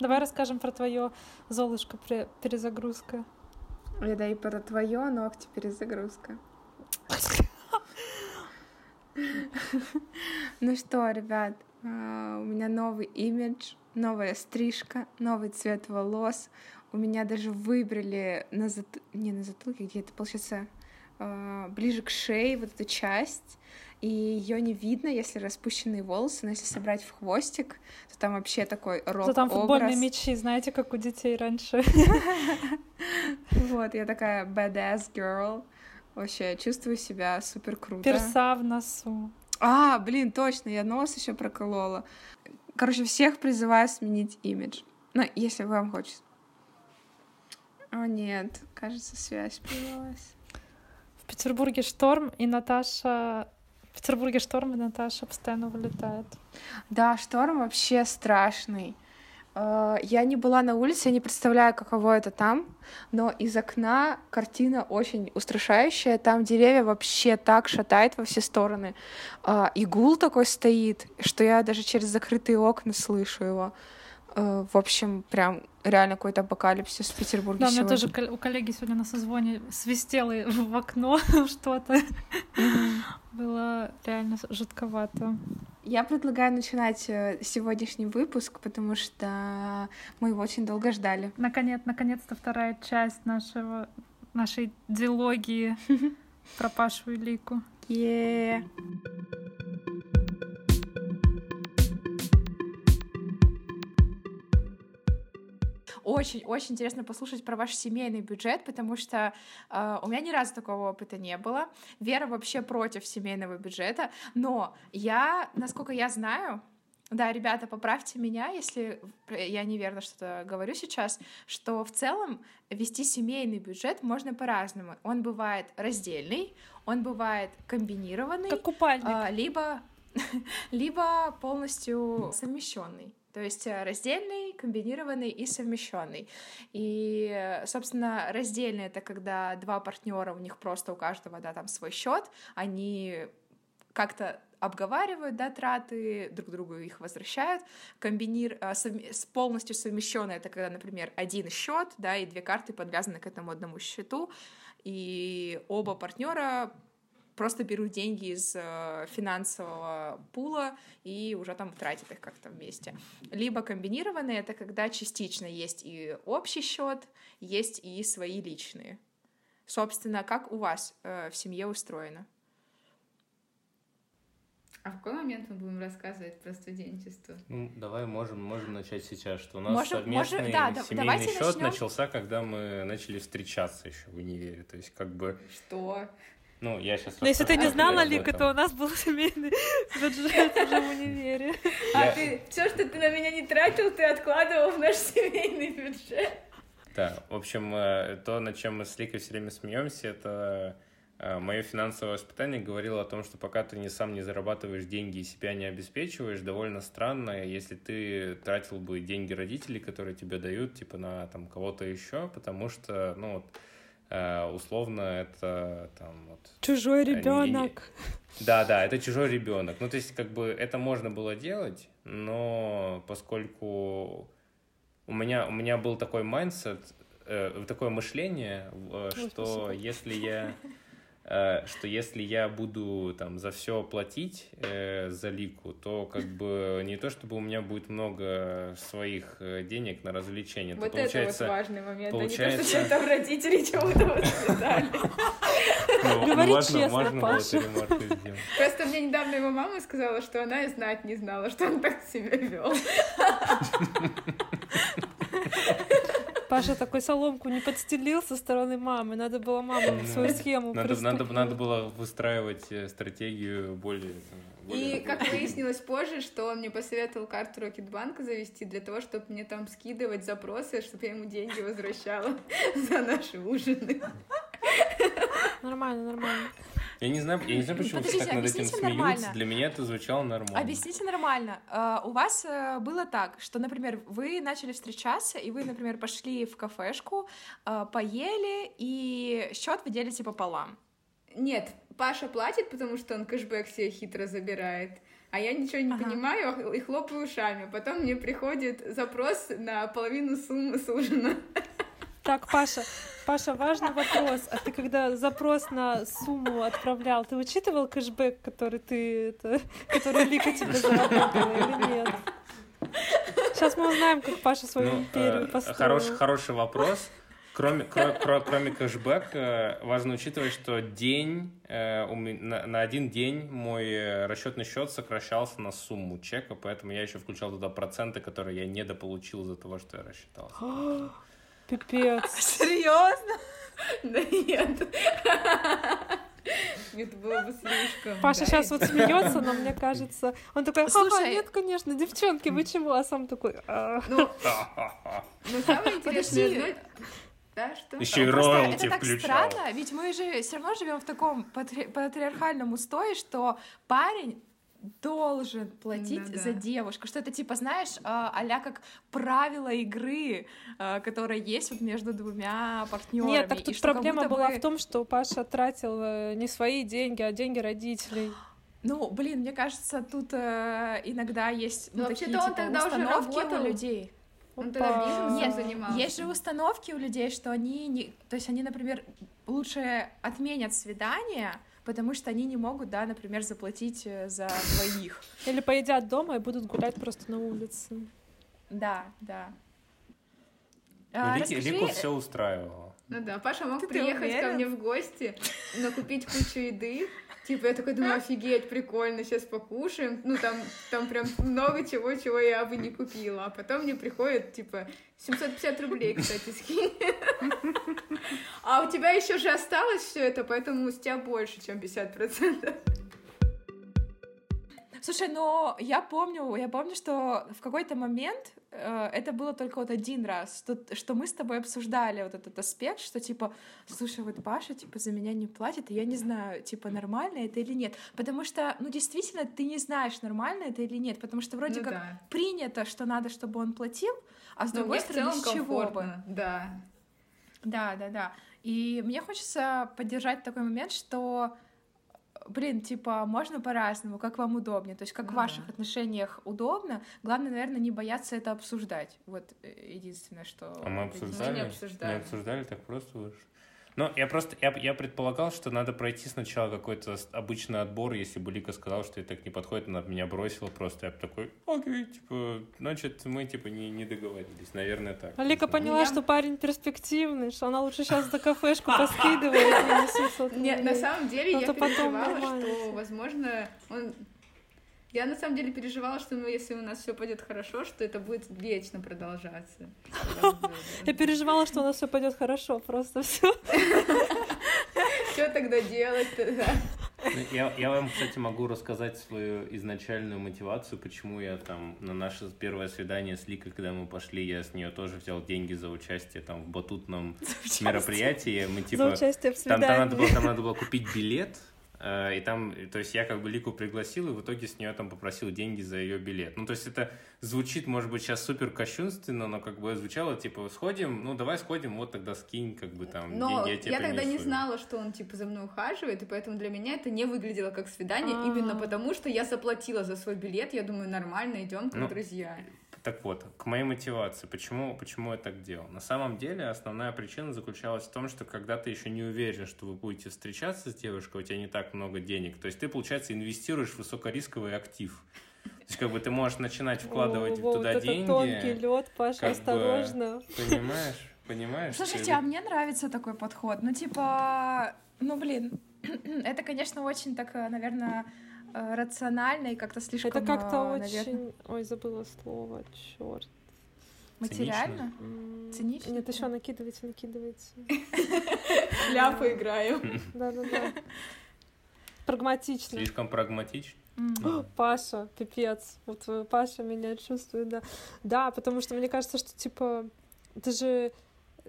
Давай расскажем про твое золушка перезагрузка. Это и про твое ногти перезагрузка. Ну что, ребят, а, у меня новый имидж, новая стрижка, новый цвет волос. У меня даже выбрали на зат... не на затылке, где это получается а, ближе к шее вот эту часть, и ее не видно, если распущенные волосы, но если собрать в хвостик, то там вообще такой рок То там футбольные мячи, знаете, как у детей раньше. Вот, я такая badass girl. Вообще, чувствую себя супер круто. Перса в носу. А, блин, точно, я нос еще проколола. Короче, всех призываю сменить имидж. Ну, если вам хочется. О, нет, кажется, связь прервалась. В Петербурге шторм, и Наташа... В Петербурге шторм, и Наташа постоянно вылетает. Да, шторм вообще страшный. Э, я не была на улице, я не представляю, каково это там, но из окна картина очень устрашающая. Там деревья вообще так шатает во все стороны. Э, и гул такой стоит, что я даже через закрытые окна слышу его. Э, в общем, прям реально какой-то апокалипсис в Петербурге Да, у меня тоже у коллеги сегодня на созвоне свистело в окно что-то. Было реально жутковато. Я предлагаю начинать э, сегодняшний выпуск, потому что мы его очень долго ждали. Наконец, наконец-то вторая часть нашего нашей диалогии про Пашу и Лику. Yeah. Очень-очень интересно послушать про ваш семейный бюджет, потому что э, у меня ни разу такого опыта не было. Вера вообще против семейного бюджета, но я, насколько я знаю, да, ребята, поправьте меня, если я неверно что-то говорю сейчас, что в целом вести семейный бюджет можно по-разному. Он бывает раздельный, он бывает комбинированный, как купальник, а, либо либо полностью совмещенный. То есть э, раздельный, комбинированный и совмещенный. И, собственно, раздельный это когда два партнера, у них просто у каждого, да, там свой счет, они как-то обговаривают да, траты, друг другу их возвращают. Комбинир... Э, с полностью совмещенный это когда, например, один счет, да, и две карты подвязаны к этому одному счету, и оба партнера просто берут деньги из э, финансового пула и уже там тратят их как-то вместе. Либо комбинированные — это когда частично есть и общий счет, есть и свои личные. Собственно, как у вас э, в семье устроено? А в какой момент мы будем рассказывать про студенчество? Ну, давай можем, можем начать сейчас, что у нас можем, совместный можем, да, семейный счет начнем. начался, когда мы начали встречаться еще в универе. То есть как бы... Что? Ну, я сейчас... Но если ты не знала, Лика, то у нас был семейный бюджет уже в универе. А ты, все, что ты на меня не тратил, ты откладывал в наш семейный бюджет. Да, в общем, э, то, над чем мы с Ликой все время смеемся, это э, мое финансовое воспитание говорило о том, что пока ты не сам не зарабатываешь деньги и себя не обеспечиваешь, довольно странно, если ты тратил бы деньги родителей, которые тебе дают, типа на там кого-то еще, потому что, ну, вот, условно это там вот... Чужой ребенок. Да, да, это чужой ребенок. Ну, то есть, как бы это можно было делать, но поскольку у меня, у меня был такой mindset, э, такое мышление, э, что если я Э, что если я буду там за все платить э, за лику, то как бы не то чтобы у меня будет много своих э, денег на развлечения. Вот то, это вот важный момент, получается... а не то, что там родители чего-то воспитали. Ну, Говори честно, Паша. Просто мне недавно его мама сказала, что она и знать не знала, что он так себя вел. Паша такой соломку не подстелил со стороны мамы. Надо было маму свою схему надо, надо, надо было выстраивать э, стратегию более... более и как выяснилось позже, что он мне посоветовал карту Рокетбанка завести для того, чтобы мне там скидывать запросы, чтобы я ему деньги возвращала за наши ужины. Нормально, нормально. Я не знаю, я не знаю, почему все так над этим смеются. Нормально. Для меня это звучало нормально. Объясните нормально. Uh, у вас uh, было так, что, например, вы начали встречаться, и вы, например, пошли в кафешку, uh, поели, и счет вы делите пополам. Нет, Паша платит, потому что он кэшбэк себе хитро забирает. а я ничего не Ага. понимаю и хлопаю ушами. Потом мне приходит запрос на половину суммы с ужина. Так, Паша, Паша, важный вопрос. А ты когда запрос на сумму отправлял, ты учитывал кэшбэк, который ты, это, который Лика тебе заработала или нет? Сейчас мы узнаем, как Паша свою Ну, империю э, построил. хороший, хороший вопрос. Кроме, кро- кро- кроме кэшбэка, важно учитывать, что день, э, на, на один день мой э, расчетный счет сокращался на сумму чека, поэтому я еще включал туда проценты, которые я недополучил из-за того, что я рассчитался. Пипец. Серьезно? Да нет. Это было бы слишком. Паша да, сейчас вот смеется, но мне кажется, он такой, ага, Слушай. нет, конечно, девчонки, вы чего? А сам такой, «А». Ну, но самое интересное. Да, что? Еще и роялти это так включал. странно, ведь мы же все равно живем в таком патри- патриархальном устое, что парень должен платить Да-да. за девушку, что это типа, знаешь, а, а-ля как правило игры, а, которая есть вот между двумя партнерами. Нет, так тут проблема была бы- в том, что Паша тратил э, не свои деньги, а деньги родителей. Ну, блин, мне кажется, тут э, иногда есть ну, такие, вообще-то он типа, тогда уже установки работал. у людей. Он тогда бизнесом Нет, занимался. Есть же установки у людей, что они не, то есть они, например, лучше отменят свидание, потому что они не могут, да, например, заплатить э, за двоих. Или поедят дома и будут гулять просто на улице. Да, да. А, Лики- расскажи, Лику все устраивало. Ну да, Паша мог Ты- ты приехать ко уверен? мне в гости, накупить кучу еды. Типа, я такой думаю, офигеть, прикольно, сейчас покушаем. Ну, там, там прям много чего, чего я бы не купила. А потом мне приходит, типа, 750 рублей, кстати, скинь. А у тебя еще же осталось все это, поэтому с тебя больше, чем 50%. Слушай, но я помню, я помню, что в какой-то момент это было только вот один раз, что, что мы с тобой обсуждали вот этот аспект, что типа, слушай, вот Паша типа за меня не платит, и я не знаю, типа нормально это или нет, потому что, ну действительно, ты не знаешь, нормально это или нет, потому что вроде Ну как да. принято, что надо, чтобы он платил, а с Но другой мне в стороны, с чего бы? Да. Да, да, да. И мне хочется поддержать такой момент, что, блин, типа, можно по-разному, как вам удобнее. То есть, как Ну в ваших да. отношениях удобно. Главное, наверное, не бояться это обсуждать. Вот э, единственное, что... А мы обсуждали? не обсуждали. Не обсуждали, так просто вышло. Ну, я просто, я, я предполагал, что надо пройти сначала какой-то обычный отбор, если бы Лика сказала, что ей так не подходит, она бы меня бросила просто. Я бы такой, окей, типа, значит, мы, типа, не, не договорились. Наверное, так. А Лика поняла, что парень перспективный, что она лучше сейчас за кафешку поскидывает и на 700 Нет, на самом деле я переживала, что, возможно, он... Я на самом деле переживала, что ну, если у нас все пойдет хорошо, что это будет вечно продолжаться. Я переживала, что у нас все пойдет хорошо, просто все. Что тогда делать-то? да? Ну, Я, я вам, кстати, могу рассказать свою изначальную мотивацию, почему я там на наше первое свидание с Ликой, когда мы пошли, я с нее тоже взял деньги за участие там в батутном мероприятии. Мы За типа участие в Там, там, надо было, свидании. там надо было купить билет, и там, э, то есть я как бы Лику пригласил, и в итоге с нее там попросил деньги за ее билет. Ну, то есть это звучит, может быть, сейчас супер кощунственно, но как бы звучало, типа, сходим, ну, давай сходим, вот тогда скинь, как бы там, Но деньги я тебе я тогда не принесу». знала, что он типа за мной ухаживает, и поэтому для меня это не выглядело как свидание, А. именно потому что я заплатила за свой билет. Я думаю, нормально, идем как Ну, друзья. Так вот, к моей мотивации, почему, почему я так делал? На самом деле, основная причина заключалась в том, что когда ты еще не уверен, что вы будете встречаться с девушкой, у тебя не так много денег, то есть ты, получается, инвестируешь в высокорисковый актив. То есть, как бы ты можешь начинать вкладывать О, вот туда это деньги. тонкий лед, Паша, как бы- осторожно. Понимаешь? Понимаешь? Слушайте, Ты- а мне нравится такой подход. Ну, типа, ну, блин, это, конечно, очень так, э, наверное, рационально и как-то слишком, Это как-то э, очень... Ой, забыла слово, черт. материально. Цинично? Нет, еще накидывайте, накидывайте. Ляпы играем. Да-да-да. Прагматично. Слишком прагматично. М. Паша, пипец. Вот э, Паша меня чувствует, да. Да, потому что мне кажется, что, типа, ты же,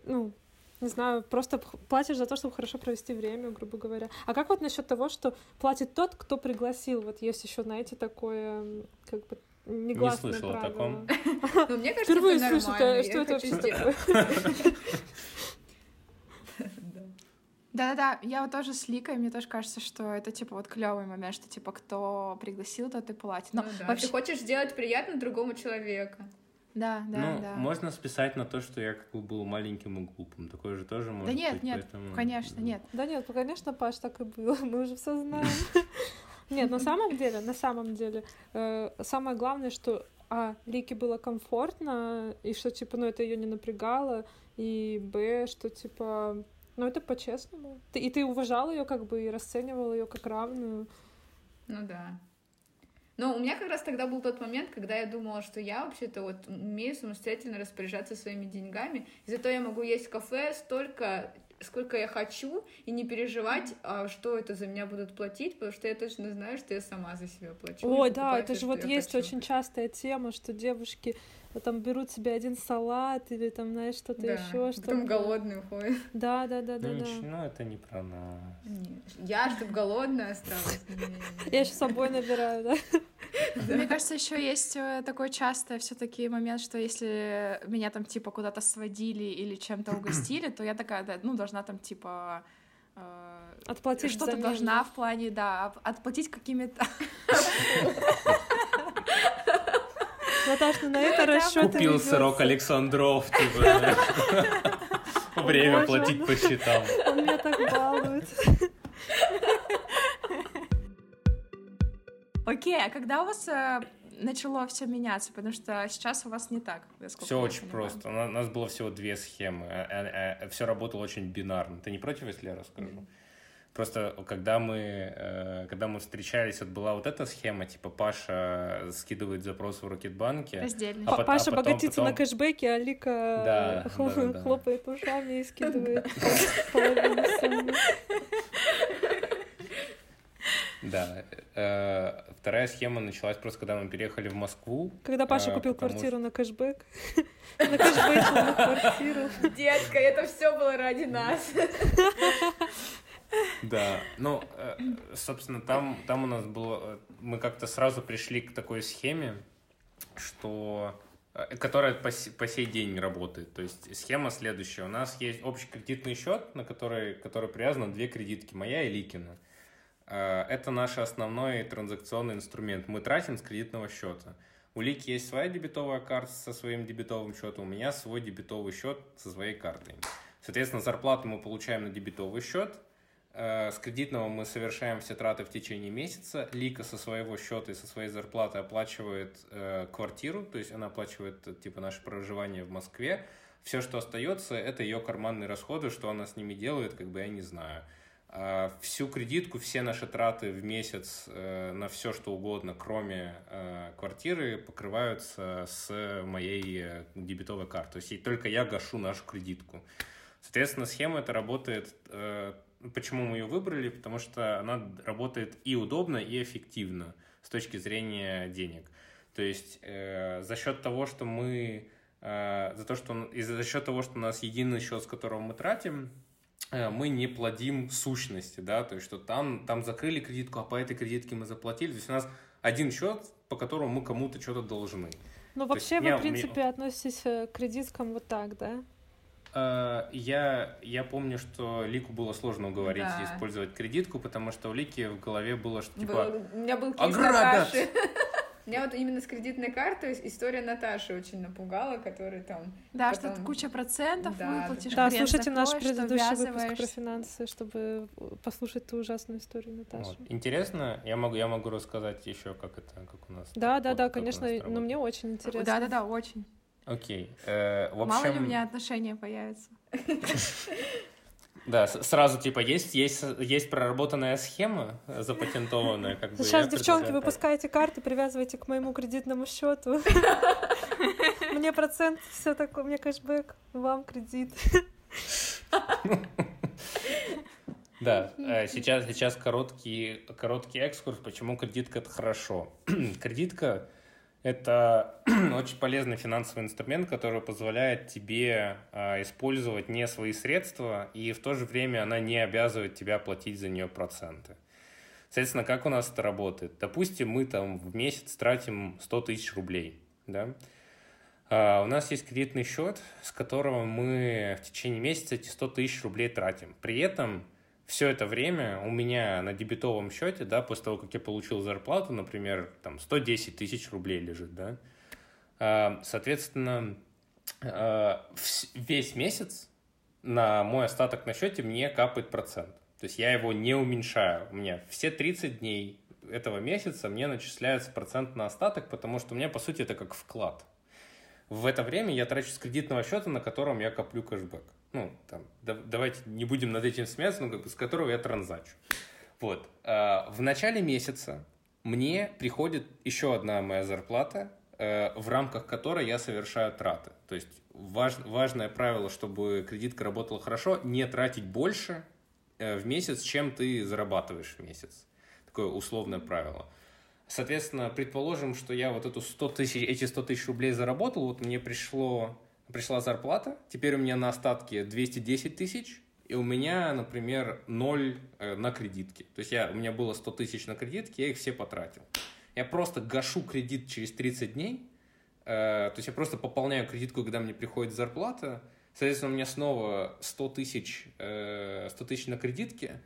ну, не знаю, просто платишь за то, чтобы хорошо провести время, грубо говоря. А как вот насчет того, что платит тот, кто пригласил? Вот есть еще, знаете, такое, как бы, негласное слышала о правило. таком. Ну, мне кажется, Впервые это слышу, что это вообще такое? Да-да-да, я вот тоже с Ликой, мне тоже кажется, что это, типа, вот клевый момент, что, типа, кто пригласил, тот и платит. Но Ну да, вообще... Ты хочешь сделать приятно другому человеку. Да, да, ну, да. можно списать на то, что я как бы был маленьким и глупым. Такое же тоже может Да нет, быть, нет, поэтому, конечно, нет. Да нет, ну, конечно, Паш, так и было, мы уже все знаем. Нет, на самом деле, на самом деле, э, самое главное, что а, Лике было комфортно, и что, типа, ну, это ее не напрягало, и б, что, типа, ну, это по-честному. Ты- И ты уважал ее, как бы, и расценивал ее как равную. Ну да. Но у меня как раз тогда был тот момент, когда я думала, что я вообще-то вот умею самостоятельно распоряжаться своими деньгами, и зато я могу есть в кафе столько, сколько я хочу, и не переживать, а что это за меня будут платить, потому что я точно знаю, что я сама за себя плачу. Ой, да, это же вот есть хочу. очень частая тема, что девушки э, там берут себе один салат или там, знаешь, что-то Да, еще, что потом голодный уходит. Да, да, да, Ну, да, да. нич- ну, это не про нас. Не, Я, чтобы голодная осталась. Я еще с собой набираю, да. Мне кажется, еще есть э, такой частый все-таки момент, что если меня там типа куда-то сводили или чем-то угостили, то я такая, да, ну, должна там типа э, Отплатить что-то должна в плане, да, отплатить какими-то. Наташ, ну на это расчет Купил сырок Александров, типа. Время платить ну. по счетам. Он меня так балует. Окей, а когда у вас э, начало все меняться? Потому что сейчас у вас не так. Все очень понимаю. просто. У на- нас было всего две схемы. Все работало очень бинарно. Ты не против, если я расскажу? Просто когда мы, э, когда мы встречались, вот была вот эта схема, типа Паша скидывает запрос в Рокетбанке. А пот- Паша а потом- богатится на потом- кэшбэке, а Лика Да, э, да, да, да. хлопает ушами и скидывает половину суммы. Да. Вторая схема началась просто, когда мы переехали в Москву. Когда Паша А, купил квартиру на кэшбэк. На кэшбэке на квартиру. Детка, это все было ради нас. Да, ну, э, собственно, там, там у нас было... Мы как-то сразу пришли к такой схеме, что э, которая по, по сей день работает. То есть схема следующая. У нас есть общий кредитный счет, на который, который привязано две кредитки, моя и Ликина. Э, Это наш основной транзакционный инструмент. Мы тратим с кредитного счета. У Лики есть своя дебетовая карта со своим дебетовым счетом, у меня свой дебетовый счет со своей картой. Соответственно, зарплату мы получаем на дебетовый счет, Э, С кредитного мы совершаем все траты в течение месяца. Лика со своего счета и со своей зарплаты оплачивает э, квартиру, то есть она оплачивает э, типа наше проживание в Москве. Все, что остается, это ее карманные расходы, что она с ними делает, как бы я не знаю. А всю кредитку, все наши траты в месяц э, на все, что угодно, кроме э, квартиры, покрываются с моей э, дебетовой карты. То есть только я гашу нашу кредитку. Соответственно, схема эта работает. Почему мы ее выбрали? Потому что она работает и удобно, и эффективно с точки зрения денег. То есть за счет того, что мы за то, что и за счет того, что у нас единый счет, с которого мы тратим, мы не плодим сущности, да, то есть что там, там закрыли кредитку, а по этой кредитке мы заплатили. То есть у нас один счет, по которому мы кому-то что-то должны. Ну, То есть вообще, вы, я- в принципе, относитесь э, к кредиткам вот так, да? Э, Я, я помню, что Лику было сложно уговорить Да. использовать кредитку, потому что у Лики в голове было, что типа... Был- у меня был ограбят! Меня вот именно с кредитной картой история Наташи очень напугала, который там... Да, Потом- что куча процентов Да, выплатишь. Да, слушайте наш что предыдущий выпуск про финансы, чтобы послушать ту ужасную историю Наташи. Вот. Интересно, я могу, я могу рассказать еще, как это, как у нас. Да, да, да, конечно, но мне очень интересно. Да-да-да, очень. Окей. э, в Мало ли у общем, меня отношения появятся. Да, сразу типа есть, есть, есть проработанная схема э, запатентованная, как бы. Сейчас, девчонки, предлагаю так. выпускаете карты, привязывайте к моему кредитному счету. Мне процент, все такое, мне кэшбэк, вам кредит. Да, э, сейчас, сейчас короткий, короткий экскурс, почему кредитка это хорошо. Кредитка это очень полезный финансовый инструмент, который позволяет тебе э, использовать не свои средства, и в то же время она не обязывает тебя платить за нее проценты. Соответственно, как у нас это работает? Допустим, мы там в месяц тратим 100 тысяч рублей, да? А, У нас есть кредитный счет, с которого мы в течение месяца эти 100 тысяч рублей тратим. При этом все это время у меня на дебетовом счете, да, после того, как я получил зарплату, например, там 110 тысяч рублей лежит, да, а, соответственно, а, весь месяц на мой остаток на счете мне капает процент. То есть я его не уменьшаю. У меня все 30 дней этого месяца мне начисляется процент на остаток, потому что у меня, по сути, это как вклад. В это время я трачу с кредитного счета, на котором я коплю кэшбэк. Ну, там, да, давайте не будем над этим смеяться, но как бы с которого я транзачу. Вот. А, в начале месяца мне приходит еще одна моя зарплата, э, в рамках которой я совершаю траты. То есть важ, важное правило, чтобы кредитка работала хорошо, не тратить больше э, в месяц, чем ты зарабатываешь в месяц. Такое условное правило. Соответственно, предположим, что я вот эту 100 тысяч, эти 100 тысяч рублей заработал, вот мне пришло, пришла зарплата, теперь у меня на остатке 210 тысяч, и у меня, например, 0 э, на кредитке. То есть я, у меня было 100 тысяч на кредитке, я их все потратил. Я просто гашу кредит через 30 дней, э, то есть я просто пополняю кредитку, когда мне приходит зарплата, соответственно, у меня снова 100 тысяч, э, 100 тысяч на кредитке,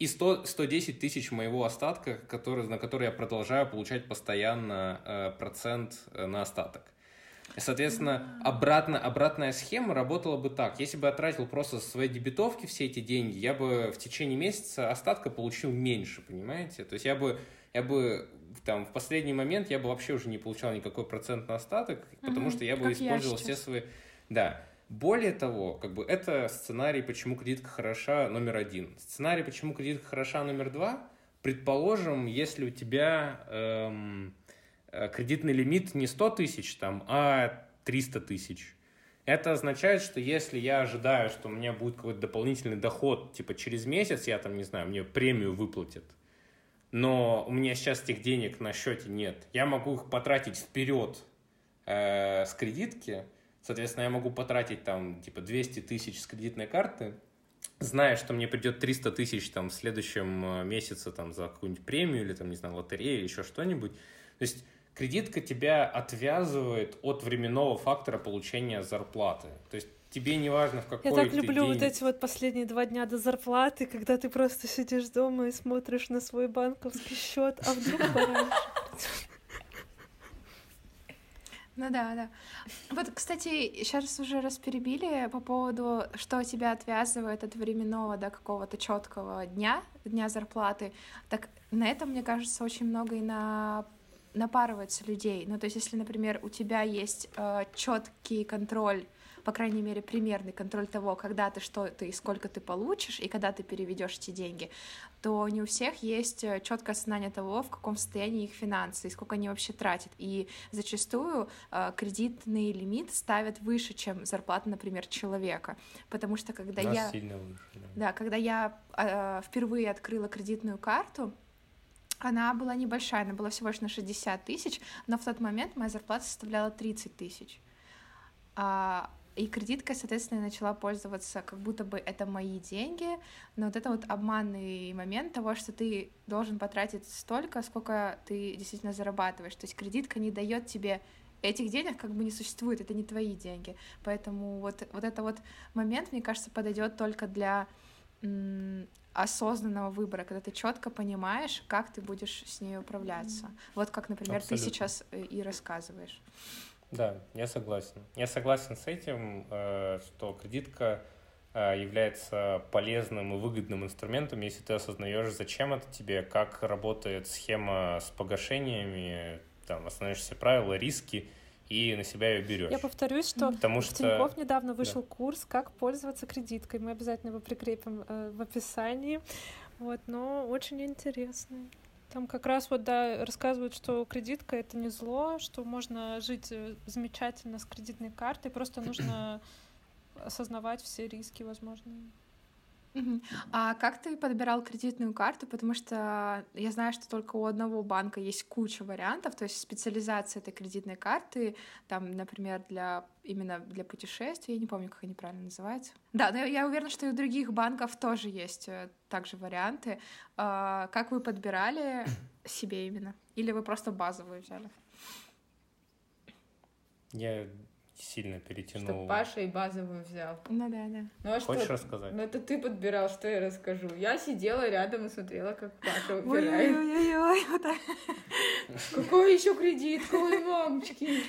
и 100, 110 тысяч моего остатка, который, на который я продолжаю получать постоянно э, процент э, на остаток. Соответственно, обратно, обратная схема работала бы так. Если бы я тратил просто со своей дебетовки все эти деньги, я бы в течение месяца остатка получил меньше, понимаете? То есть я бы, я бы там в последний момент я бы вообще уже не получал никакой процент на остаток, потому угу, что я бы использовал все свои... Да. Более того, как бы это сценарий, почему кредитка хороша номер один. Сценарий, почему кредитка хороша номер два, предположим, если у тебя эм, э, кредитный лимит не 100 тысяч, там, а 300 тысяч. Это означает, что если я ожидаю, что у меня будет какой-то дополнительный доход, типа через месяц я там, не знаю, мне премию выплатят, но у меня сейчас этих денег на счете нет, я могу их потратить вперед э, с кредитки, Соответственно, я могу потратить там типа 200 тысяч с кредитной карты, зная, что мне придет 300 тысяч там в следующем э, месяце там за какую-нибудь премию или там, не знаю, лотерею или еще что-нибудь. То есть кредитка тебя отвязывает от временного фактора получения зарплаты. То есть тебе не важно в какой Я так люблю день... вот эти вот последние два дня до зарплаты, когда ты просто сидишь дома и смотришь на свой банковский счет, а вдруг пораньше. Ну да, да. Вот, кстати, сейчас уже раз перебили по поводу, что тебя отвязывает от временного до какого-то четкого дня, дня зарплаты. Так на этом, мне кажется, очень много и на напарывается людей. Ну, то есть, если, например, у тебя есть э, четкий контроль по крайней мере, примерный контроль того, когда ты что ты и сколько ты получишь, и когда ты переведешь эти деньги, то не у всех есть э, четкое осознание того, в каком состоянии их финансы, и сколько они вообще тратят. И зачастую э, кредитный лимит ставят выше, чем зарплата, например, человека. Потому что когда я... Сильно выше, да. да, когда я э, впервые открыла кредитную карту, она была небольшая, она была всего лишь на 60 тысяч, но в тот момент моя зарплата составляла 30 тысяч. А, и кредиткой, соответственно, я начала пользоваться, как будто бы это мои деньги, но вот это вот обманный момент того, что ты должен потратить столько, сколько ты действительно зарабатываешь. То есть кредитка не дает тебе этих денег как бы не существует, это не твои деньги. Поэтому вот, вот это вот момент, мне кажется, подойдет только для осознанного выбора, когда ты четко понимаешь, как ты будешь с ней управляться. Вот как, например, Абсолютно. ты сейчас э, и рассказываешь. Да, я согласен. Я согласен с этим, э, что кредитка э, является полезным и выгодным инструментом, если ты осознаешь, зачем это тебе, как работает схема с погашениями, там, осознаешь все правила, риски, и на себя ее берешь. Я повторюсь, что Потому в что... Тинькофф недавно вышел да. курс «Как пользоваться кредиткой». Мы обязательно его прикрепим э, в описании. Вот, но очень интересный. Там как раз вот, да, рассказывают, что кредитка — это не зло, что можно жить э, замечательно с кредитной картой, просто нужно осознавать все риски возможные. А как ты подбирал кредитную карту? Потому что я знаю, что только у одного банка есть куча вариантов, то есть специализация этой кредитной карты, там, например, для именно для путешествий, я не помню, как они правильно называются. Да, но я уверена, что и у других банков тоже есть э, также варианты. А, как вы подбирали себе именно? Или вы просто базовую взяли? Я сильно перетянул. Что Паша и базовую взял. Ну да, да. Ну а Хочешь что? рассказать? Ну это ты подбирал, что я расскажу. Я сидела рядом и смотрела, как Паша выбирает. Ой-ой-ой, вот так. Какой еще кредит? Ой, мамочки.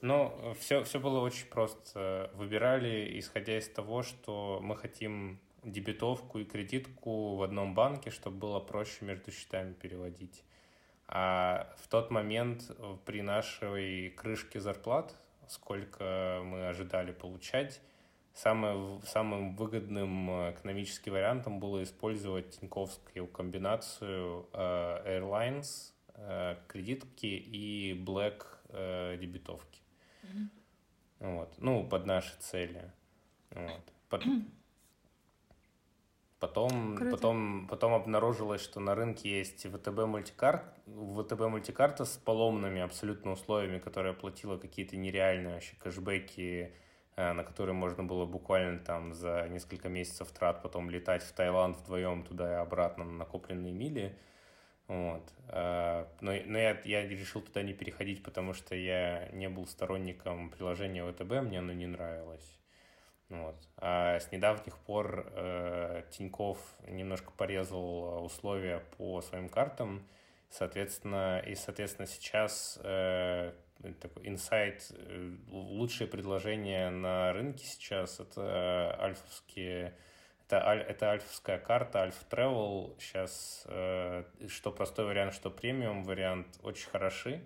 Ну, все, все было очень просто. Выбирали, исходя из того, что мы хотим дебетовку и кредитку в одном банке, чтобы было проще между счетами переводить. А в тот момент при нашей крышке зарплат, сколько мы ожидали получать, самое, самым выгодным э, экономическим вариантом было использовать тиньковскую комбинацию э, Airlines, э, кредитки и Black э, дебетовки. Вот. Ну, под наши цели. Вот. Под- Потом, Круто. потом, потом обнаружилось, что на рынке есть ВТБ мультикарт, ВТБ мультикарта с поломными абсолютно условиями, которая платила какие-то нереальные вообще кэшбэки, э, на которые можно было буквально там за несколько месяцев трат потом летать в Таиланд вдвоем туда и обратно на накопленные мили. Вот. Э, Но, но я, я решил туда не переходить, потому что я не был сторонником приложения ВТБ, мне оно не нравилось. Вот. А с недавних пор э, Тиньков немножко порезал условия по своим картам, соответственно, и, соответственно, сейчас э, такой инсайт, э, лучшее предложение на рынке сейчас это альфовские это, аль- это альфовская карта, Альфа Travel. Сейчас э, что простой вариант, что премиум вариант очень хороши.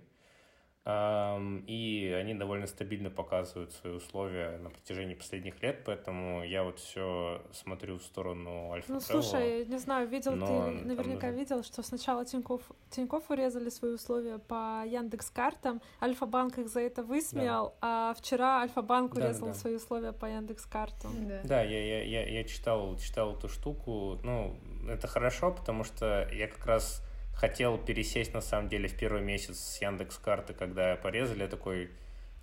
И они довольно стабильно показывают свои условия на протяжении последних лет, поэтому я вот все смотрю в сторону Альфа Ну, Travel. слушай, не знаю, видел ты, наверняка нужно- видел, что сначала Тиньков, Тиньков урезали свои условия по Яндекс картам, Альфа-банк их за это высмеял, а вчера Альфа-банк Да, урезал да. свои условия по Яндекс картам. Да. Да, я, я, я, я читал, читал эту штуку. Ну, это хорошо, потому что я как раз хотел пересесть, на самом деле, в первый месяц с Яндекс карты, когда порезали, я такой,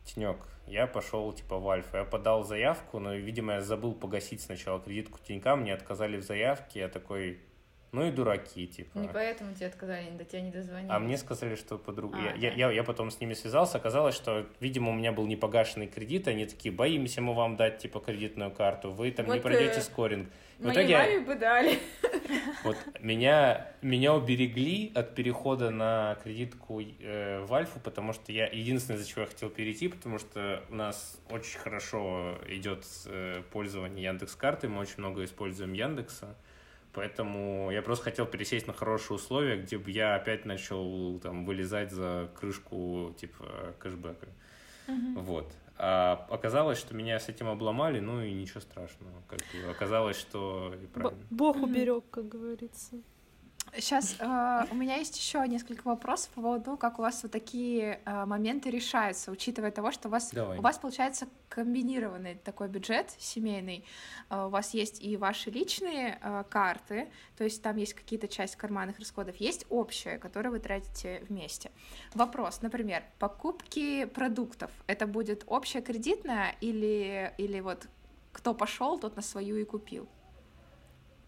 Тенек, я пошел, типа, в Альфа. Я подал заявку, но, видимо, я забыл погасить сначала кредитку Тинька, мне отказали в заявке, я такой, ну и дураки, типа. Не поэтому тебе отказали, до тебя не дозвонились. А мне сказали, что подруга... А, я, да. я, я, я потом с ними связался, оказалось, что, видимо, у меня был непогашенный кредит, они такие, боимся мы вам дать, типа, кредитную карту, вы там не Вот, пройдете э, скоринг. В Моей итоге маме бы дали. вот меня, меня уберегли от перехода на кредитку э, в Альфу, потому что я единственное, из-за чего я хотел перейти, потому что у нас очень хорошо идет э, пользование Яндекс картой, мы очень много используем Яндекса. Поэтому я просто хотел пересесть на хорошие условия, где бы я опять начал там вылезать за крышку типа кэшбэка. Вот. А оказалось, что меня с этим обломали, ну и ничего страшного. Как бы оказалось, что и Б- правильно. Бог уберег, как говорится. Сейчас у меня есть еще несколько вопросов по поводу, как у вас вот такие э, моменты решаются, учитывая того, что у вас Давай. у вас получается комбинированный такой бюджет семейный. Э, у вас есть и ваши личные э, карты, то есть там есть какие-то часть карманных расходов, есть общая, которую вы тратите вместе. Вопрос, например, покупки продуктов, это будет общая кредитная или или вот кто пошел, тот на свою и купил?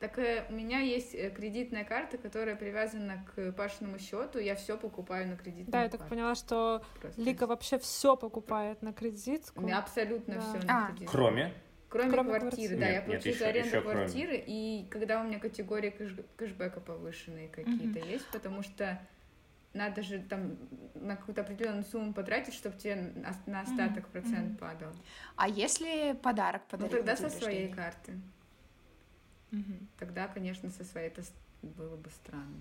Так э, у меня есть э, кредитная карта, которая привязана к Пашиному счету. Я все покупаю на кредитную Да, я так карту. поняла, что Просто. Лика вообще все покупает на кредитку. У меня абсолютно Да. все А. на кредитную. Кроме Кроме, Кроме квартиры, квартиры. да, Нет, я нет, плачу еще- за аренду еще кроме. квартиры, и когда у меня категории кэш- кэшбэка повышенные какие-то есть, потому что надо же там на какую-то определенную сумму потратить, чтобы тебе на, остаток Мгм, процент падал. А если подарок Ну подарить? тогда на со своей рождения? карты. Мгм. Тогда, конечно, со своей это было бы странно.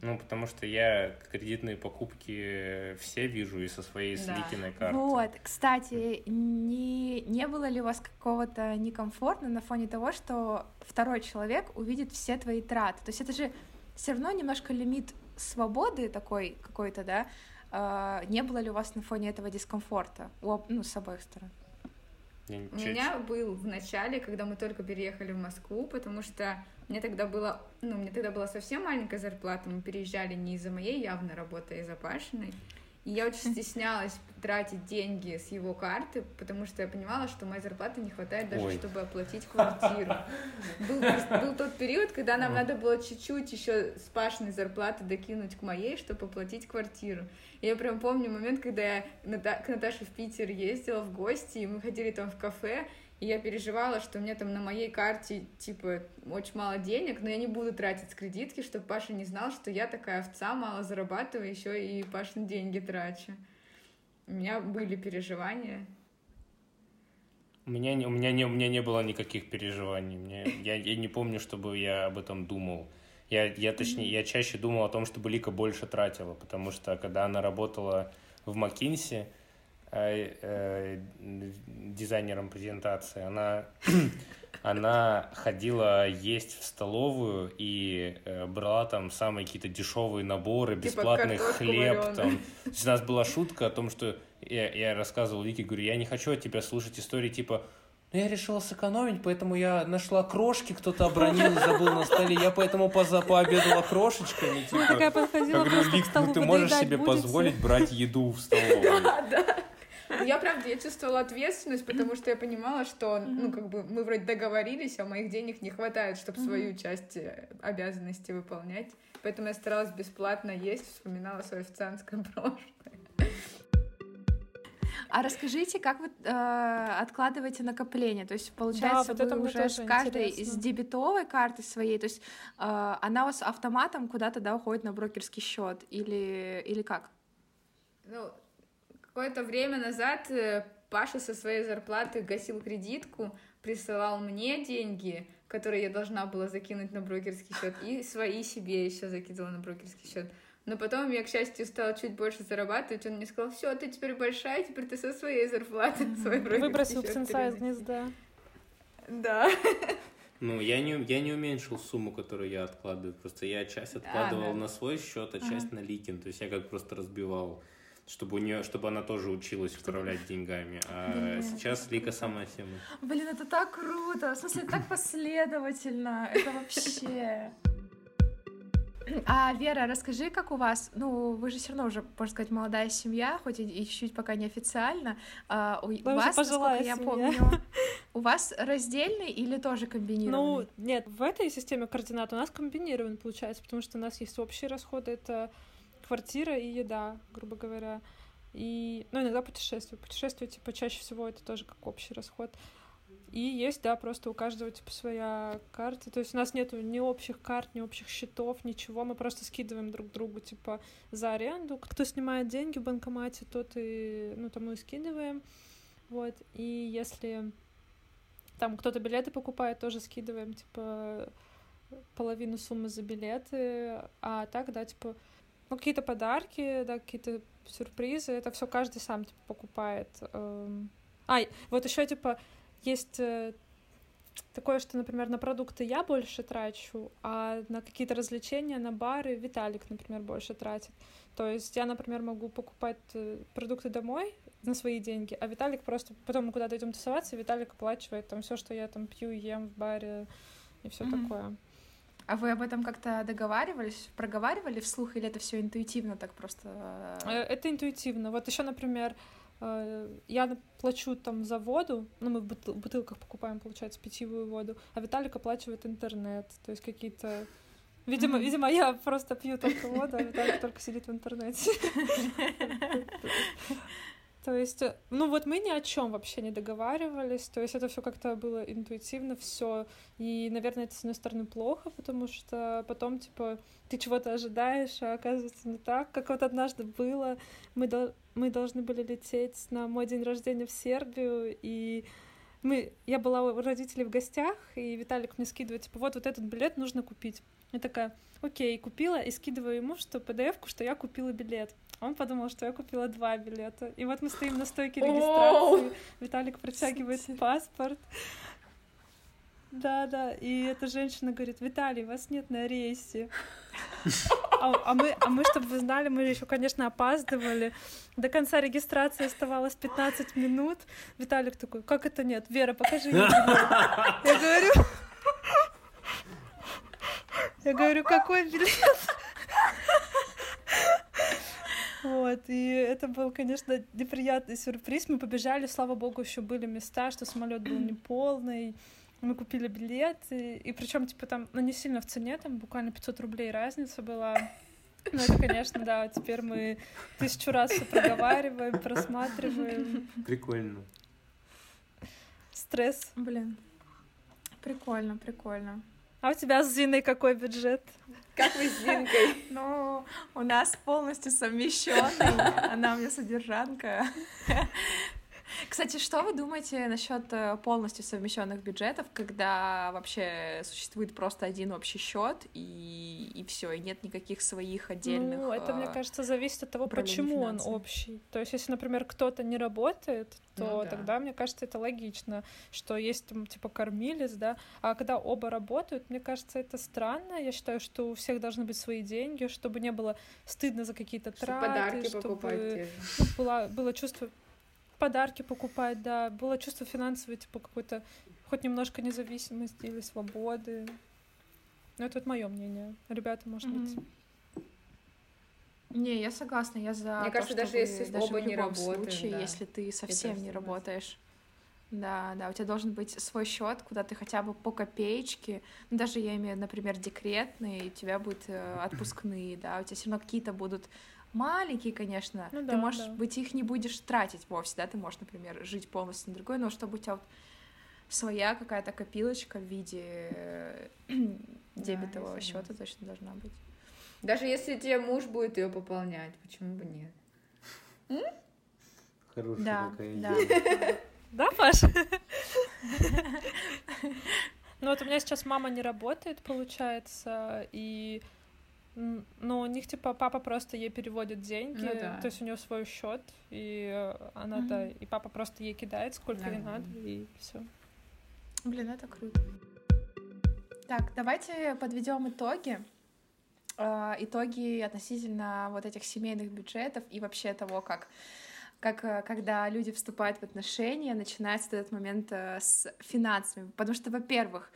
Ну, потому что я кредитные покупки все вижу и со своей Да. Ликиной карты. Вот, кстати, не, не было ли у вас какого-то некомфортно на фоне того, что второй человек увидит все твои траты? То есть это же все равно немножко лимит свободы такой какой-то, да? А, не было ли у вас на фоне этого дискомфорта? У об- ну, с обоих сторон. Я У меня был в начале, когда мы только переехали в Москву, потому что мне тогда было, ну, мне тогда была совсем маленькая зарплата, мы переезжали не из-за моей явно работы, а из-за Пашиной. И я очень стеснялась тратить деньги с его карты, потому что я понимала, что моей зарплаты не хватает даже, Ой. чтобы оплатить квартиру. Был, был тот период, когда нам надо было чуть-чуть еще с Пашиной зарплаты докинуть к моей, чтобы оплатить квартиру. Я прям помню момент, когда я к Наташе в Питер ездила в гости, и мы ходили там в кафе, и я переживала, что у меня там на моей карте, типа, очень мало денег, но я не буду тратить с кредитки, чтобы Паша не знал, что я такая овца, мало зарабатываю, еще и Пашины деньги трачу. У меня были переживания. У меня, не- у, меня не, у меня не было никаких переживаний. Мне, я, я не помню, чтобы я об этом думал. Я, я точнее, я чаще думал о том, чтобы Лика больше тратила, потому что когда она работала в Макинсе э, дизайнером презентации, она, она ходила есть в столовую и э, брала там самые какие-то дешевые наборы, Типа бесплатный хлеб. Там. То есть у нас была шутка о том, что я, я рассказывал Вике, говорю, я не хочу от тебя слушать истории типа ну, я решила сэкономить, поэтому я нашла крошки, кто-то обронил, забыл на столе, я поэтому поза пообедала крошечками. Ну, Типа. такая Я подходила говорю, просто к Вик, ну ты «Вы можешь себе будете?» позволить брать еду в столовой? Ну, Я, правда, я чувствовала ответственность, потому что я понимала, что, ну, как бы, мы вроде договорились, а моих денег не хватает, чтобы свою часть э, обязанностей выполнять. Поэтому я старалась бесплатно есть, вспоминала свое официантское прошлое. А расскажите, как вы э, откладываете накопление? То есть, получается, вот это вы уже с каждой интересно. из дебетовой карты своей, то есть э, она у вас автоматом куда-то да, уходит на брокерский счет или, или как? Ну, какое-то время назад э, Паша со своей зарплаты гасил кредитку, присылал мне деньги, которые я должна была закинуть на брокерский счет, и свои себе еще закидывала на брокерский счет. Но потом я, к счастью, стала чуть больше зарабатывать. Он мне сказал, все, ты теперь большая, теперь ты со своей зарплаты свой брокерский Выбросил птенца из переноси». гнезда. Да. Ну, я не, я не уменьшил сумму, которую я откладываю. Просто я часть откладывал да. на свой счет, а часть на Ликин. То есть я как просто разбивал, чтобы у нее, чтобы она тоже училась управлять деньгами. А сейчас Лика сама тема. Блин, это так круто! В смысле, это так последовательно. Это вообще... А, Вера, расскажи, как у вас, ну, вы же все равно уже, можно сказать, молодая семья, хоть и, чуть-чуть пока неофициально. А, у уже вас, насколько я семья. помню, у вас раздельный или тоже Ну, комбинированный? нет, в этой системе координат у нас комбинирован получается, потому что у нас есть общие расходы, это квартира и еда, грубо говоря. И, ну, иногда путешествия. Путешествия, типа, чаще всего это тоже как общий расход. И есть, да, просто у каждого, типа, своя карта. То есть у нас нету ни общих карт, ни общих счетов, ничего. Мы просто скидываем друг другу, типа, за аренду. Кто снимает деньги в банкомате, тот и, ну, тому и скидываем. Вот. И если там кто-то билеты покупает, тоже скидываем, типа, половину суммы за билеты, а так, да, типа, ну, какие-то подарки, да, какие-то сюрпризы, это все каждый сам, типа, покупает. А, вот еще типа, есть э, такое, что, например, на продукты я больше трачу, а на какие-то развлечения, на бары Виталик, например, больше тратит. То есть я, например, могу покупать э, продукты домой на свои деньги, а Виталик просто потом мы куда-то идем тусоваться, и Виталик оплачивает там все, что я там пью, ем в баре и все Мгм. такое. А вы об этом как-то договаривались, проговаривали вслух, или это все интуитивно так просто? Э, Это интуитивно. Вот еще, например, э, я плачу там за воду, ну, мы в бутыл- бутылках покупаем, получается, питьевую воду, а Виталик оплачивает интернет, то есть какие-то... Видимо, Мгм. видимо, я просто пью только воду, а Виталик только сидит в интернете. То есть, э, ну вот мы ни о чем вообще не договаривались, то есть это все как-то было интуитивно, все. И, наверное, это с одной стороны плохо, потому что потом, типа, ты чего-то ожидаешь, а оказывается не так, как вот однажды было. Мы, дол- мы должны были лететь на мой день рождения в Сербию, и мы, я была у родителей в гостях, и Виталик мне скидывает, типа, вот, вот этот билет нужно купить. Я такая, окей, купила, и скидываю ему, что PDF-ку, что я купила билет. Он подумал, что я купила два билета. И вот мы стоим на стойке регистрации, Виталик протягивает паспорт. Да, да, и эта женщина говорит, Виталий, вас нет на рейсе. А, а мы, а мы, чтобы вы знали, мы еще, конечно, опаздывали. До конца регистрации оставалось 15 минут. Виталик такой, как это нет? Вера, покажи. Я говорю... Я говорю, какой билет? Вот, и это был, конечно, неприятный сюрприз. Мы побежали, слава богу, еще были места, что самолет был не полный. Мы купили билеты, и причем, типа, там, ну, не сильно в цене, там буквально 500 рублей разница была. Ну, это, конечно, да, теперь мы тысячу раз все проговариваем, просматриваем. Прикольно. Стресс. Блин. Прикольно, прикольно. А у тебя с Зиной какой бюджет? Как вы с Зинкой? Ну, у нас полностью совмещенный. Она у меня содержанка. Кстати, что вы думаете насчет э, полностью совмещенных бюджетов, когда вообще существует просто один общий счет и, и все, и нет никаких своих отдельных. Ну, это, мне э, кажется, зависит от того, почему он финансами. общий. То есть, если, например, кто-то не работает, то Ну да. тогда, мне кажется, это логично, что есть там, типа, кормилец, да. А когда оба работают, мне кажется, это странно. Я считаю, что у всех должны быть свои деньги, чтобы не было стыдно за какие-то Чтобы траты, подарки чтобы же. ну, было, было чувство подарки покупать, да, было чувство финансовой, типа, какой-то хоть немножко независимости или свободы. Ну, это вот мое мнение. Ребята, может быть. Мгм. Не, я согласна, я за. Мне то, кажется, даже если даже оба в не любом работают, случае, да. если ты совсем не работаешь. Да, да, у тебя должен быть свой счет, куда ты хотя бы по копеечке, ну даже я имею, например, декретные, у тебя будут э, отпускные, да, у тебя все равно какие-то будут маленькие, конечно, Ну ты да, можешь да. быть их не будешь тратить вовсе, да, ты можешь, например, жить полностью на другой, но чтобы у тебя вот своя какая-то копилочка в виде э, дебетового я счета точно должна быть. Даже если тебе муж будет ее пополнять, почему бы нет? Хорошая Да, такая да. идея. Да, Паша? Ну вот у меня сейчас мама не работает, получается, и но у них типа папа просто ей переводит деньги, Ну да. то есть у нее свой счет, и она то и папа просто ей кидает сколько ей Нормально. надо, и все. Блин, это круто. Так, давайте подведем итоги. Э, Итоги относительно вот этих семейных бюджетов и вообще того, как, как когда люди вступают в отношения, начинается этот момент э, с финансами. Потому что, во-первых,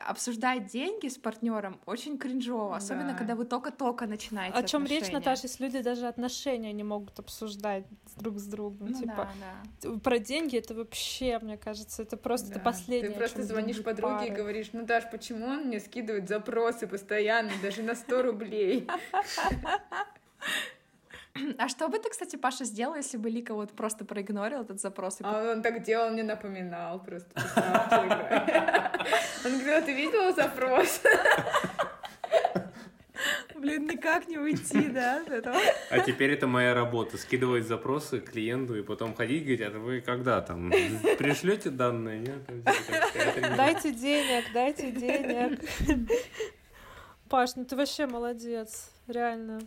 обсуждать деньги с партнером очень кринжово, особенно Да. когда вы только-только начинаете. О чем речь, отношения. Наташа, если люди даже отношения не могут обсуждать друг с другом, Ну типа да, да. про деньги это вообще, мне кажется, это просто это Да. последнее. Ты просто звонишь подруге и пары. говоришь, ну, Даш, почему он мне скидывает запросы постоянно, даже на 100 рублей? А что бы ты, кстати, Паша, сделал, если бы Лика вот просто проигнорил этот запрос и А он так делал, мне напоминал просто. Телеграме. Он говорил, ты видела запрос? Блин, никак не уйти, да, от этого? А теперь это моя работа. Скидывать запросы клиенту и потом ходить и говорить, а вы когда там? Пришлете данные? Нет? Типа, Дайте денег, дайте денег. Паш, ну ты вообще молодец, реально.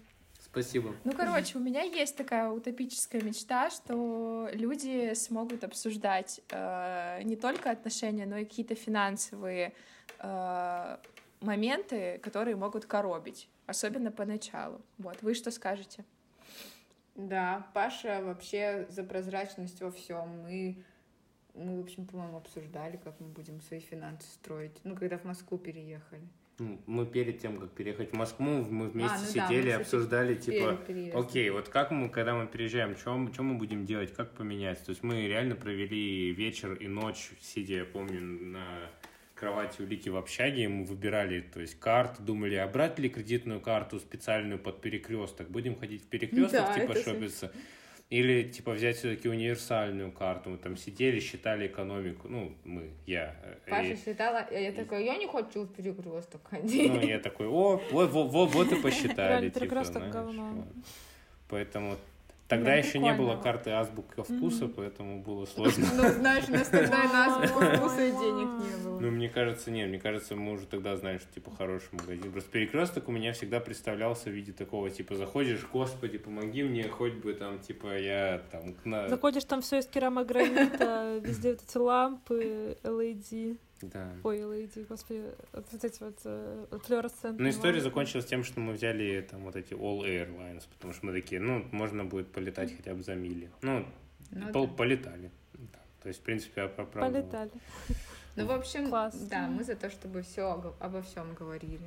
Спасибо. Ну, короче, у меня есть такая утопическая мечта, что люди смогут обсуждать э, не только отношения, но и какие-то финансовые э, моменты, которые могут коробить, особенно поначалу. Вот, вы что скажете? Да, Паша вообще за прозрачность во всем. Мы, мы, в общем, по-моему, обсуждали, как мы будем свои финансы строить. Ну, когда в Москву переехали. Мы перед тем, как переехать в Москву, мы вместе А, ну да, сидели, мы, кстати, обсуждали, типа, окей, вот как мы, когда мы переезжаем, что мы будем делать, как поменять? То есть мы реально провели вечер и ночь, сидя, я помню, на кровати у Лики в общаге, и мы выбирали, то есть карты, думали, а брать ли кредитную карту специальную под перекресток, будем ходить в перекресток, Да, типа шопиться, или типа взять все-таки универсальную карту, мы там сидели, считали экономику, ну, мы, я. э, Паша и- считала, я такая, я не хочу в перекресток ходить. ну, я такой, о, вот, вот, вот, вот и посчитали. Реально, типа, перекресток знаешь, говно. Поэтому тогда Блин, еще не было карты азбука вкуса, Мгм. поэтому было сложно. Ну, знаешь, у нас тогда и на азбуку вкуса и денег не было. Ну, мне кажется, нет, мне кажется, мы уже тогда знаем, что, типа, хороший магазин. Просто перекресток у меня всегда представлялся в виде такого, типа, заходишь, господи, помоги мне, хоть бы там, типа, я там... на- Заходишь, там все из керамогранита, везде вот эти лампы, LED. Да. Ой, LED, господи, вот вот эти вот э, флуоресцентные Ну, история закончилась тем, что мы взяли там вот эти All Airlines, потому что мы такие, ну, можно будет полетать хотя бы за мили. Ну, Ну, пол- да. полетали. Да. То есть, в принципе, оправдывало. Полетали. Ну, в общем, Класс. да, мы за то, чтобы все обо всем говорили.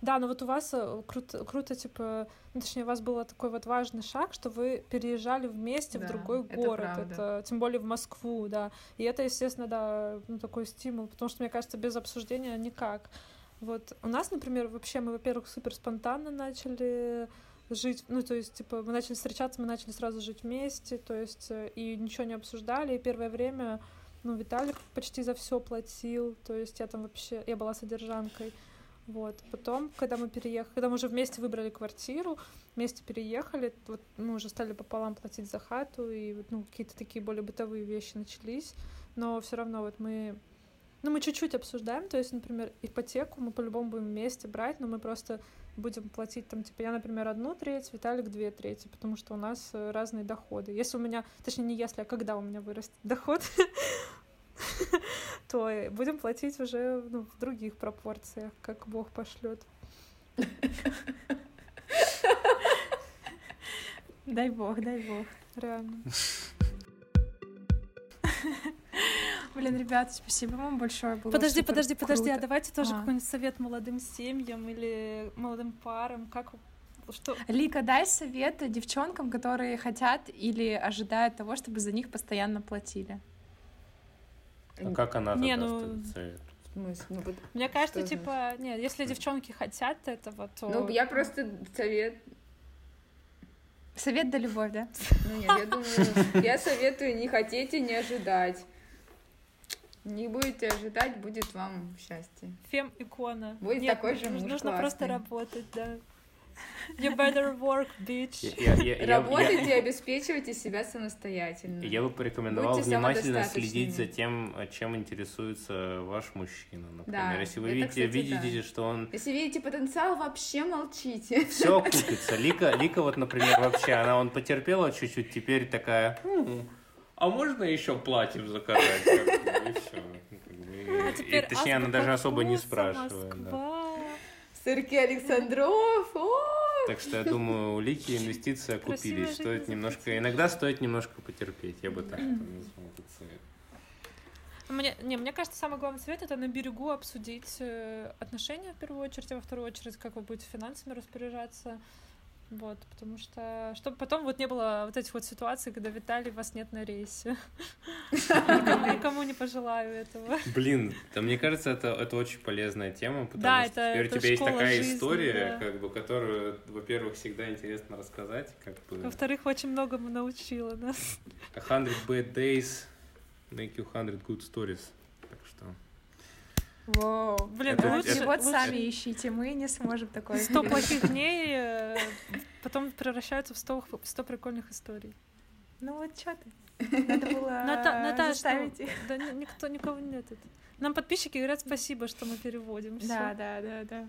Да, но вот у вас э, круто, круто, типа, ну, точнее, у вас был такой вот важный шаг, что вы переезжали вместе Да, в другой это город, правда. это тем более в Москву, да. И это, естественно, да, ну, такой стимул, потому что, мне кажется, без обсуждения никак. Вот у нас, например, вообще мы, во-первых, супер спонтанно начали жить, ну, то есть, типа, мы начали встречаться, мы начали сразу жить вместе, то есть, э, и ничего не обсуждали, и первое время, ну, Виталик почти за все платил, то есть я там вообще, я была содержанкой, вот. Потом, когда мы переехали, когда мы уже вместе выбрали квартиру, вместе переехали, вот мы уже стали пополам платить за хату, и ну, какие-то такие более бытовые вещи начались, но все равно вот мы ну, мы чуть-чуть обсуждаем, то есть, например, ипотеку мы по-любому будем вместе брать, но мы просто будем платить там, типа, я, например, одну треть, Виталик две трети, потому что у нас разные доходы. Если у меня, точнее, не если, а когда у меня вырастет доход, то будем платить уже ну, в других пропорциях, как Бог пошлет. Дай бог, дай бог. Реально. Блин, ребята, спасибо вам большое. Было Подожди, подожди, подожди, а круто. давайте тоже А. какой-нибудь совет молодым семьям или молодым парам, как что Лика, дай совет девчонкам, которые хотят или ожидают того, чтобы за них постоянно платили. А как она Не, тогда ну, смысле? Ну, вот, Мне кажется, Что значит? типа, нет, если девчонки хотят этого, то... ну, я просто совет... Совет да любовь, да? Ну, нет, я думаю, я советую не хотеть и не ожидать. Не будете ожидать, будет вам счастье. Фем-икона. Будет Нет, такой же нужно- муж Нужно просто классный. работать, да. You better work, bitch. Я- я- я- я- Работайте и обеспечивайте себя самостоятельно. Я бы порекомендовал Будьте внимательно следить за тем, чем интересуется ваш мужчина, например. Да, Если вы это, видите, кстати, видите, что он Если видите потенциал, вообще молчите. все окупится. Лика, Лика вот, например, вообще, она он потерпела чуть-чуть, теперь такая, «М, а можно еще платьев заказать? Как бы, и всё. Ну, как бы, и- А и, теперь точнее, она даже особо не спрашивает. да. Сырки Александров. О! Так что я думаю, у Лики инвестиции окупились. Стоит не немножко, иногда стоит немножко потерпеть. Я бы так это назвал этот совет. Мне, не, мне кажется, самый главный совет это на берегу обсудить э, отношения в первую очередь, а во вторую очередь, как вы будете финансами распоряжаться. Вот, потому что, чтобы потом вот не было вот этих вот ситуаций, когда Виталий, вас нет на рейсе. Никому, не пожелаю этого. Блин, да мне кажется, это, это очень полезная тема, потому Да, что это- теперь это у тебя есть такая жизни, история, да. как бы, которую, во-первых, всегда интересно рассказать, как бы Во-вторых, очень многому научила нас. a hundred bad days make you hundred good stories. Так что Воу. Блин, Это- лучше, это- Вот лучше сами ищите, мы не сможем такое. 100 плохих дней э, потом превращаются в 100, в 100 прикольных историй. Ну вот что ты? Надо было Ната- Наташ, заставить ну, их. да ни- никто, никого нет. Нам подписчики говорят спасибо, что мы переводим. всё. Да, да, да, да.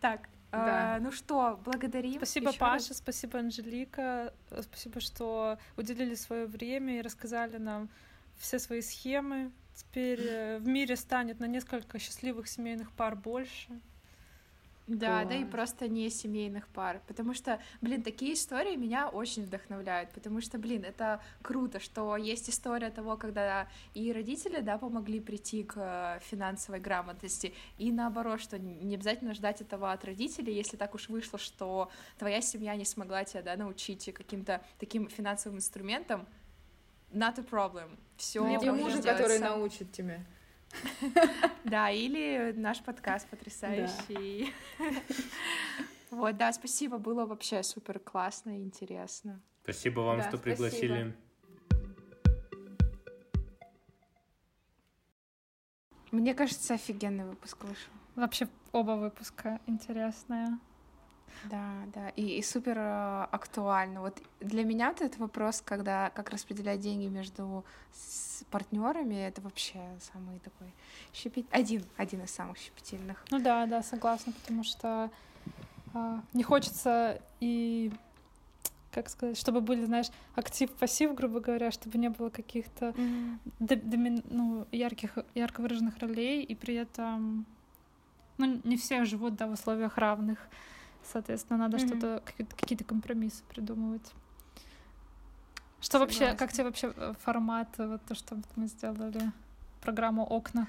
Так, Да. а, ну что, благодарим. Спасибо, ещё Паша, раз. спасибо, Анжелика. э, Спасибо, что уделили свое время и рассказали нам все свои схемы. Теперь э, в мире станет на несколько счастливых семейных пар больше. Да, да и просто не семейных пар. Потому что, блин, такие истории меня очень вдохновляют. Потому что, блин, это круто, что есть история того, когда и родители, да, помогли прийти к э, финансовой грамотности, и наоборот, что не обязательно ждать этого от родителей, если так уж вышло, что твоя семья не смогла тебя, да, научить каким-то таким финансовым инструментам. Not a problem. Все. Найди мужа, который научит тебя. Да, или наш подкаст потрясающий. Вот, да, спасибо, было вообще супер классно и интересно. спасибо вам, Да, что спасибо. пригласили. Мне кажется, офигенный выпуск вышел. Вообще оба выпуска интересные. Да, да, и, и супер э, актуально. Вот для меня вот этот вопрос, когда как распределять деньги между партнерами, это вообще самый такой щепет... один, один из самых щепетильных. Ну да, да, согласна, потому что а, не хочется и как сказать, чтобы были, знаешь, актив-пассив, грубо говоря, чтобы не было каких-то доми- ну, ярких, ярко выраженных ролей, и при этом ну, не все живут да, в условиях равных. Соответственно, надо Мгм. что-то, какие-то, компромиссы придумывать. Что вообще, как Согласна. тебе вообще э, формат, э, вот то, что мы сделали, программу «Окна»?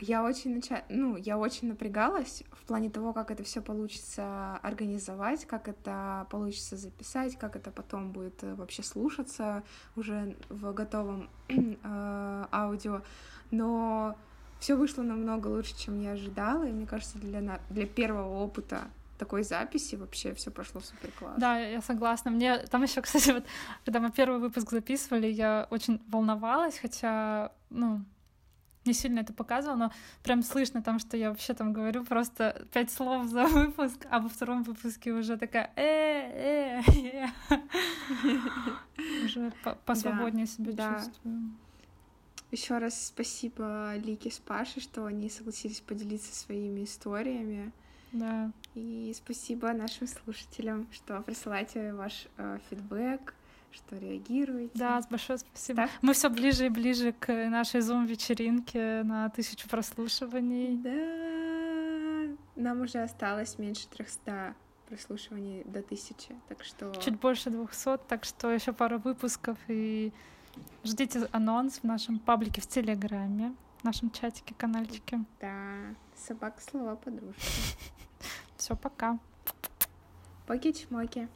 Я очень нача... ну, я очень напрягалась в плане того, как это все получится организовать, как это получится записать, как это потом будет э, вообще слушаться уже в готовом э, аудио. Но все вышло намного лучше, чем я ожидала, и мне кажется, для, для первого опыта такой записи вообще все прошло супер классно. Да, я согласна. Мне там еще, кстати, вот когда мы первый выпуск записывали, я очень волновалась, хотя, ну, не сильно это показывала, но прям слышно там, что я вообще там говорю просто пять слов за выпуск, а во втором выпуске уже такая э э, э. уже посвободнее себя чувствую. Еще раз спасибо Лике с Пашей, что они согласились поделиться своими историями. Да. И спасибо нашим слушателям, что присылаете ваш э, фидбэк, что реагируете. Да, большое спасибо. Так? Мы все ближе и ближе к нашей зум-вечеринке на тысячу прослушиваний. Да, нам уже осталось меньше 300 прослушиваний до тысячи, так что... Чуть больше двухсот, так что еще пару выпусков и ждите анонс в нашем паблике в Телеграме, в нашем чатике, каналчике. Да, собака слова подружки. Все, пока. Поки-чмоки.